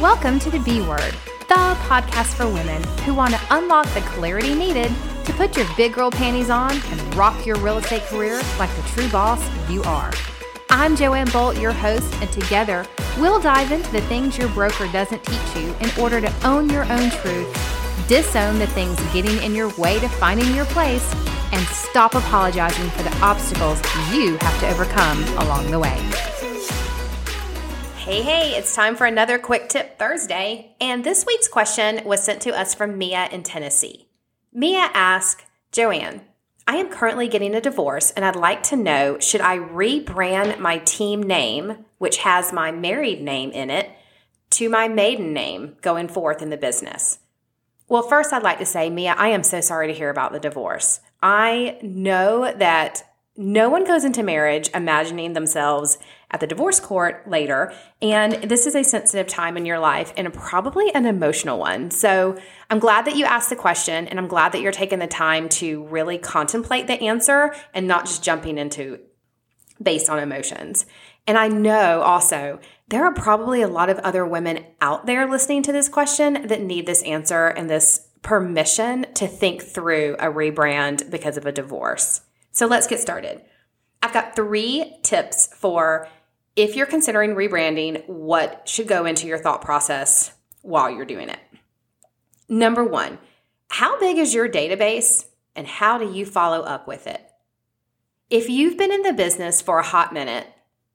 Welcome to the B Word, the podcast for women who want to unlock the clarity needed to put your big girl panties on and rock your real estate career like the true boss you are. I'm Joanne Bolt, your host, and together we'll dive into the things your broker doesn't teach you in order to own your own truth, disown the things getting in your way to finding your place, and stop apologizing for the obstacles you have to overcome along the way. Hey, hey, it's time for another Quick Tip Thursday. And this week's question was sent to us from Mia in Tennessee. Mia asked, Joanne, I am currently getting a divorce and I'd like to know should I rebrand my team name, which has my married name in it, to my maiden name going forth in the business? Well, first, I'd like to say, Mia, I am so sorry to hear about the divorce. I know that no one goes into marriage imagining themselves at the divorce court later. And this is a sensitive time in your life and probably an emotional one. So I'm glad that you asked the question and I'm glad that you're taking the time to really contemplate the answer and not just jumping into based on emotions. And I know also there are probably a lot of other women out there listening to this question that need this answer and this permission to think through a rebrand because of a divorce. So let's get started. I've got three tips for if you're considering rebranding, what should go into your thought process while you're doing it? Number one, how big is your database and how do you follow up with it? If you've been in the business for a hot minute,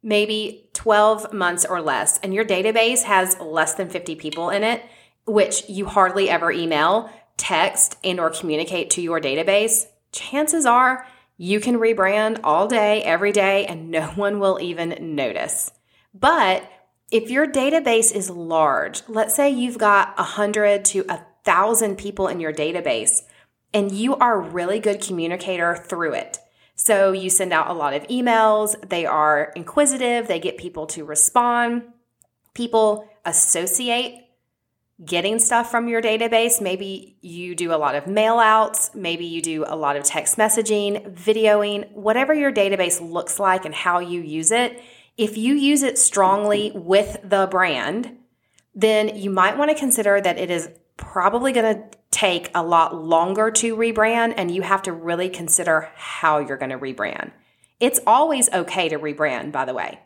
maybe 12 months or less, and your database has less than 50 people in it, which you hardly ever email, text, and or communicate to your database, chances are you can rebrand all day, every day, and no one will even notice. But if your database is large, let's say you've got 100 to 1,000 people in your database, and you are a really good communicator through it. So you send out a lot of emails, they are inquisitive, they get people to respond. People associate getting stuff from your database. Maybe you do a lot of mail outs, maybe you do a lot of text messaging, videoing, whatever your database looks like and how you use it. If you use it strongly with the brand, then you might want to consider that it is probably going to take a lot longer to rebrand and you have to really consider how you're going to rebrand. It's always okay to rebrand, by the way.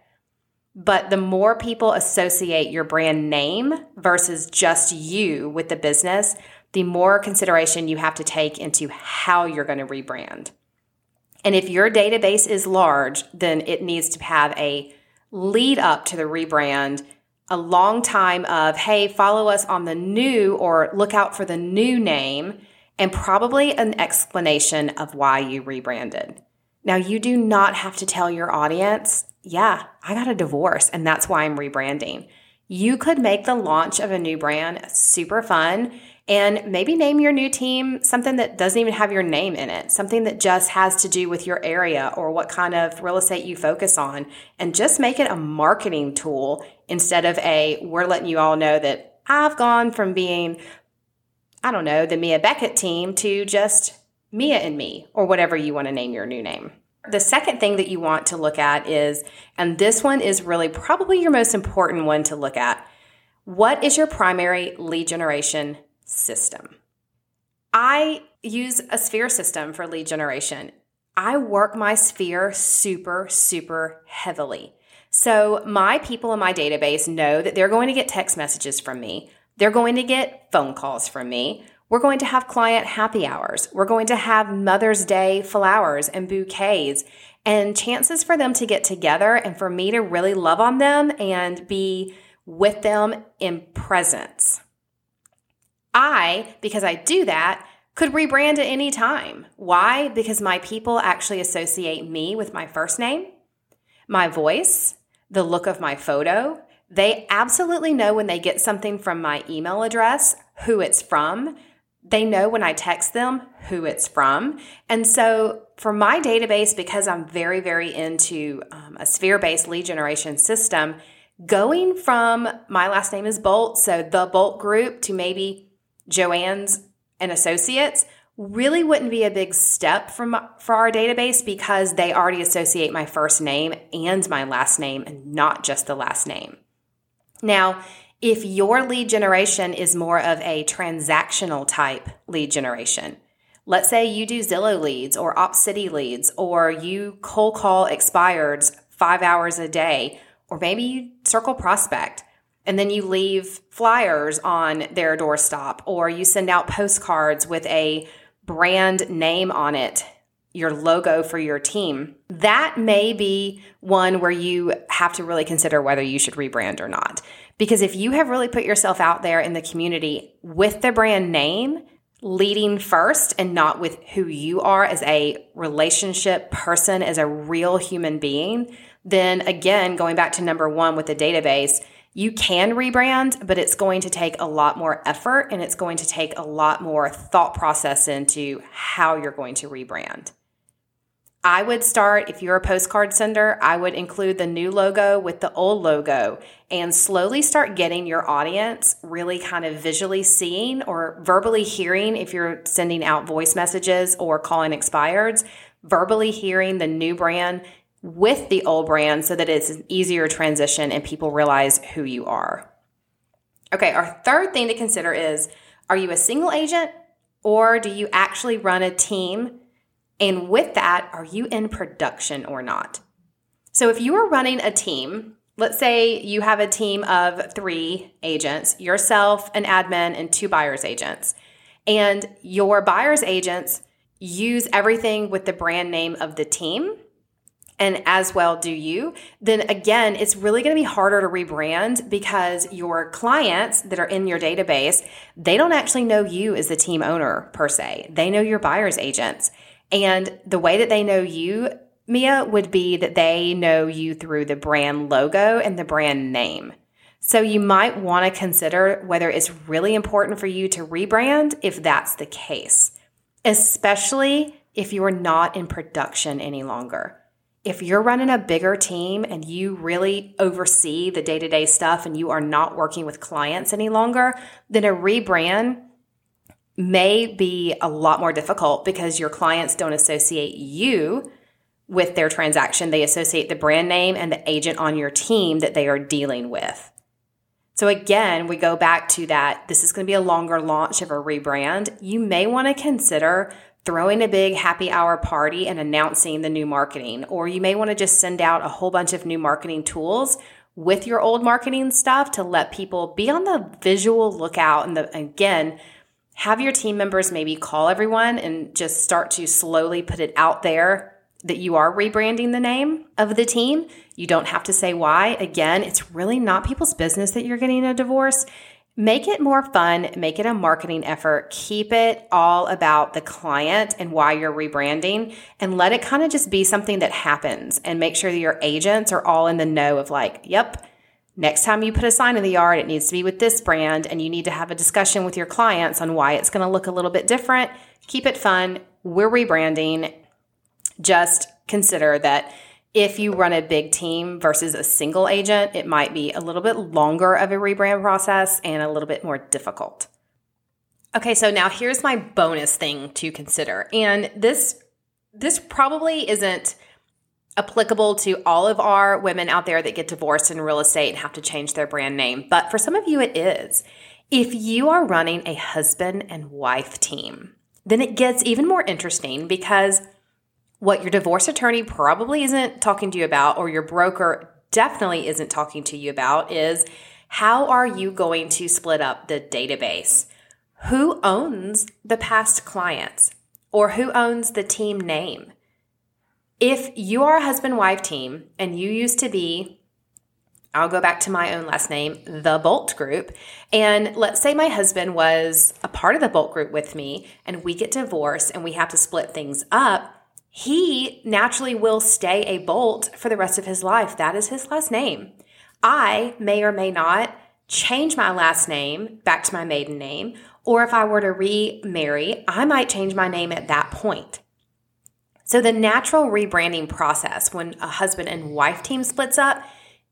But the more people associate your brand name versus just you with the business, the more consideration you have to take into how you're going to rebrand. And if your database is large, then it needs to have a lead up to the rebrand, a long time of, hey, follow us on the new or look out for the new name, and probably an explanation of why you rebranded. Now, you do not have to tell your audience yeah, I got a divorce and that's why I'm rebranding. You could make the launch of a new brand super fun and maybe name your new team something that doesn't even have your name in it, something that just has to do with your area or what kind of real estate you focus on, and just make it a marketing tool instead of a we're letting you all know that I've gone from being, I don't know, the Mia Beckett team to just Mia and me or whatever you want to name your new name. The second thing that you want to look at is, and this one is really probably your most important one to look at, what is your primary lead generation system? I use a sphere system for lead generation. I work my sphere super, super heavily. So my people in my database know that they're going to get text messages from me. They're going to get phone calls from me. We're going to have client happy hours. We're going to have Mother's Day flowers and bouquets and chances for them to get together and for me to really love on them and be with them in presence. I, because I do that, could rebrand at any time. Why? Because my people actually associate me with my first name, my voice, the look of my photo. They absolutely know when they get something from my email address who it's from they know when I text them who it's from. And so for my database, because I'm very, very into um, a sphere based lead generation system, going from my last name is Bolt, so the Bolt group, to maybe Joanne's and Associates really wouldn't be a big step from for our database because they already associate my first name and my last name and not just the last name. Now, If your lead generation is more of a transactional type lead generation, let's say you do Zillow leads or OpCity leads, or you cold call expireds five hours a day, or maybe you circle prospect and then you leave flyers on their doorstop, or you send out postcards with a brand name on it, your logo for your team. That may be one where you have to really consider whether you should rebrand or not. Because if you have really put yourself out there in the community with the brand name, leading first and not with who you are as a relationship person, as a real human being, then again, going back to number one with the database, you can rebrand, but it's going to take a lot more effort and it's going to take a lot more thought process into how you're going to rebrand. I would start, if you're a postcard sender, I would include the new logo with the old logo and slowly start getting your audience really kind of visually seeing or verbally hearing if you're sending out voice messages or calling expireds, verbally hearing the new brand with the old brand so that it's an easier transition and people realize who you are. Okay, our third thing to consider is are you a single agent or do you actually run a team? And with that, are you in production or not? So if you are running a team, let's say you have a team of three agents, yourself, an admin, and two buyer's agents, and your buyer's agents use everything with the brand name of the team and as well do you, then again, it's really going to be harder to rebrand because your clients that are in your database, they don't actually know you as the team owner per se. They know your buyer's agents. And the way that they know you, Mia, would be that they know you through the brand logo and the brand name. So you might want to consider whether it's really important for you to rebrand if that's the case, especially if you are not in production any longer if you're running a bigger team and you really oversee the day to day stuff and you are not working with clients any longer, then a rebrand may be a lot more difficult because your clients don't associate you with their transaction. They associate the brand name and the agent on your team that they are dealing with. So, again, we go back to that. This is going to be a longer launch of a rebrand. You may want to consider throwing a big happy hour party and announcing the new marketing. Or you may want to just send out a whole bunch of new marketing tools with your old marketing stuff to let people be on the visual lookout. And the, again, have your team members maybe call everyone and just start to slowly put it out there that you are rebranding the name of the team. You don't have to say why. Again, it's really not people's business that you're getting a divorce. Make it more fun, make it a marketing effort, keep it all about the client and why you're rebranding, and let it kind of just be something that happens and make sure that your agents are all in the know of like, yep, next time you put a sign in the yard, it needs to be with this brand, and you need to have a discussion with your clients on why it's going to look a little bit different. Keep it fun. We're rebranding. Just consider that if you run a big team versus a single agent, it might be a little bit longer of a rebrand process and a little bit more difficult. Okay, so now here's my bonus thing to consider. And this this probably isn't applicable to all of our women out there that get divorced in real estate and have to change their brand name, but for some of you it is. If you are running a husband and wife team, then it gets even more interesting because what your divorce attorney probably isn't talking to you about, or your broker definitely isn't talking to you about, is how are you going to split up the database? Who owns the past clients? Or who owns the team name? If you are a husband wife team and you used to be I'll go back to my own last name, the Bolt Group. And let's say my husband was a part of the Bolt Group with me and we get divorced and we have to split things up he naturally will stay a Bolt for the rest of his life. That is his last name. I may or may not change my last name back to my maiden name, or if I were to remarry, I might change my name at that point. So, the natural rebranding process when a husband and wife team splits up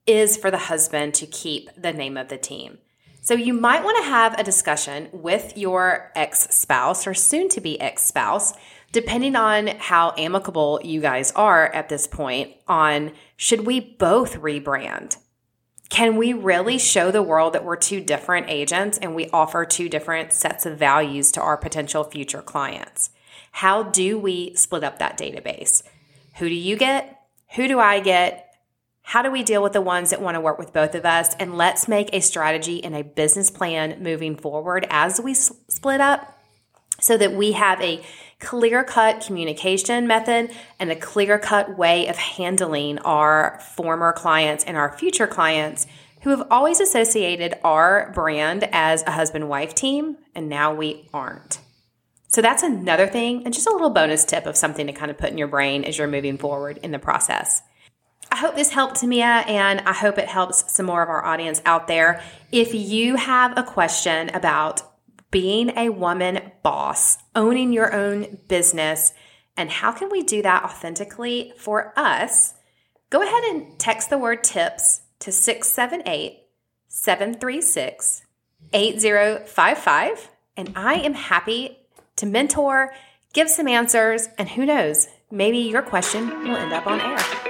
is for the husband to keep the name of the team. So, you might want to have a discussion with your ex spouse or soon to be ex spouse depending on how amicable you guys are at this point, on should we both rebrand? Can we really show the world that we're two different agents and we offer two different sets of values to our potential future clients? How do we split up that database? Who do you get? Who do I get? How do we deal with the ones that want to work with both of us? And let's make a strategy and a business plan moving forward as we split up so that we have a clear cut communication method and a clear cut way of handling our former clients and our future clients who have always associated our brand as a husband wife team, and now we aren't. So that's another thing, and just a little bonus tip of something to kind of put in your brain as you're moving forward in the process. I hope this helped Tamia, and I hope it helps some more of our audience out there. If you have a question about being a woman boss, owning your own business, and how can we do that authentically for us? Go ahead and text the word tips to 678 736 8055, and I am happy to mentor, give some answers, and who knows, maybe your question will end up on air.